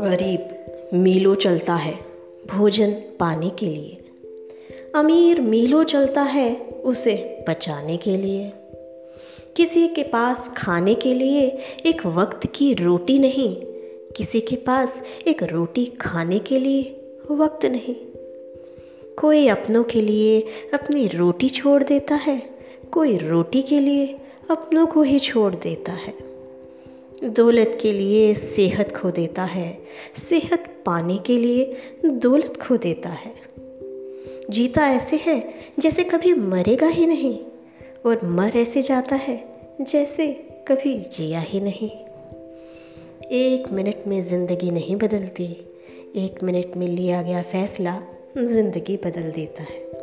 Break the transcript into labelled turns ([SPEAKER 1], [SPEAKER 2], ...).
[SPEAKER 1] गरीब, मीलों चलता है भोजन पाने के लिए। अमीर, मीलों चलता है उसे बचाने के लिए। किसी के पास खाने के लिए एक वक्त की रोटी नहीं, किसी के पास एक रोटी खाने के लिए वक्त नहीं। कोई अपनों के लिए अपनी रोटी छोड़ देता है, कोई रोटी के लिए अपनों को ही छोड़ देता है। दौलत के लिए सेहत खो देता है। सेहत पाने के लिए दौलत खो देता है। जीता ऐसे है जैसे कभी मरेगा ही नहीं और मर ऐसे जाता है जैसे कभी जिया ही नहीं। एक मिनट में ज़िंदगी नहीं बदलती। एक मिनट में लिया गया फैसला ज़िंदगी बदल देता है।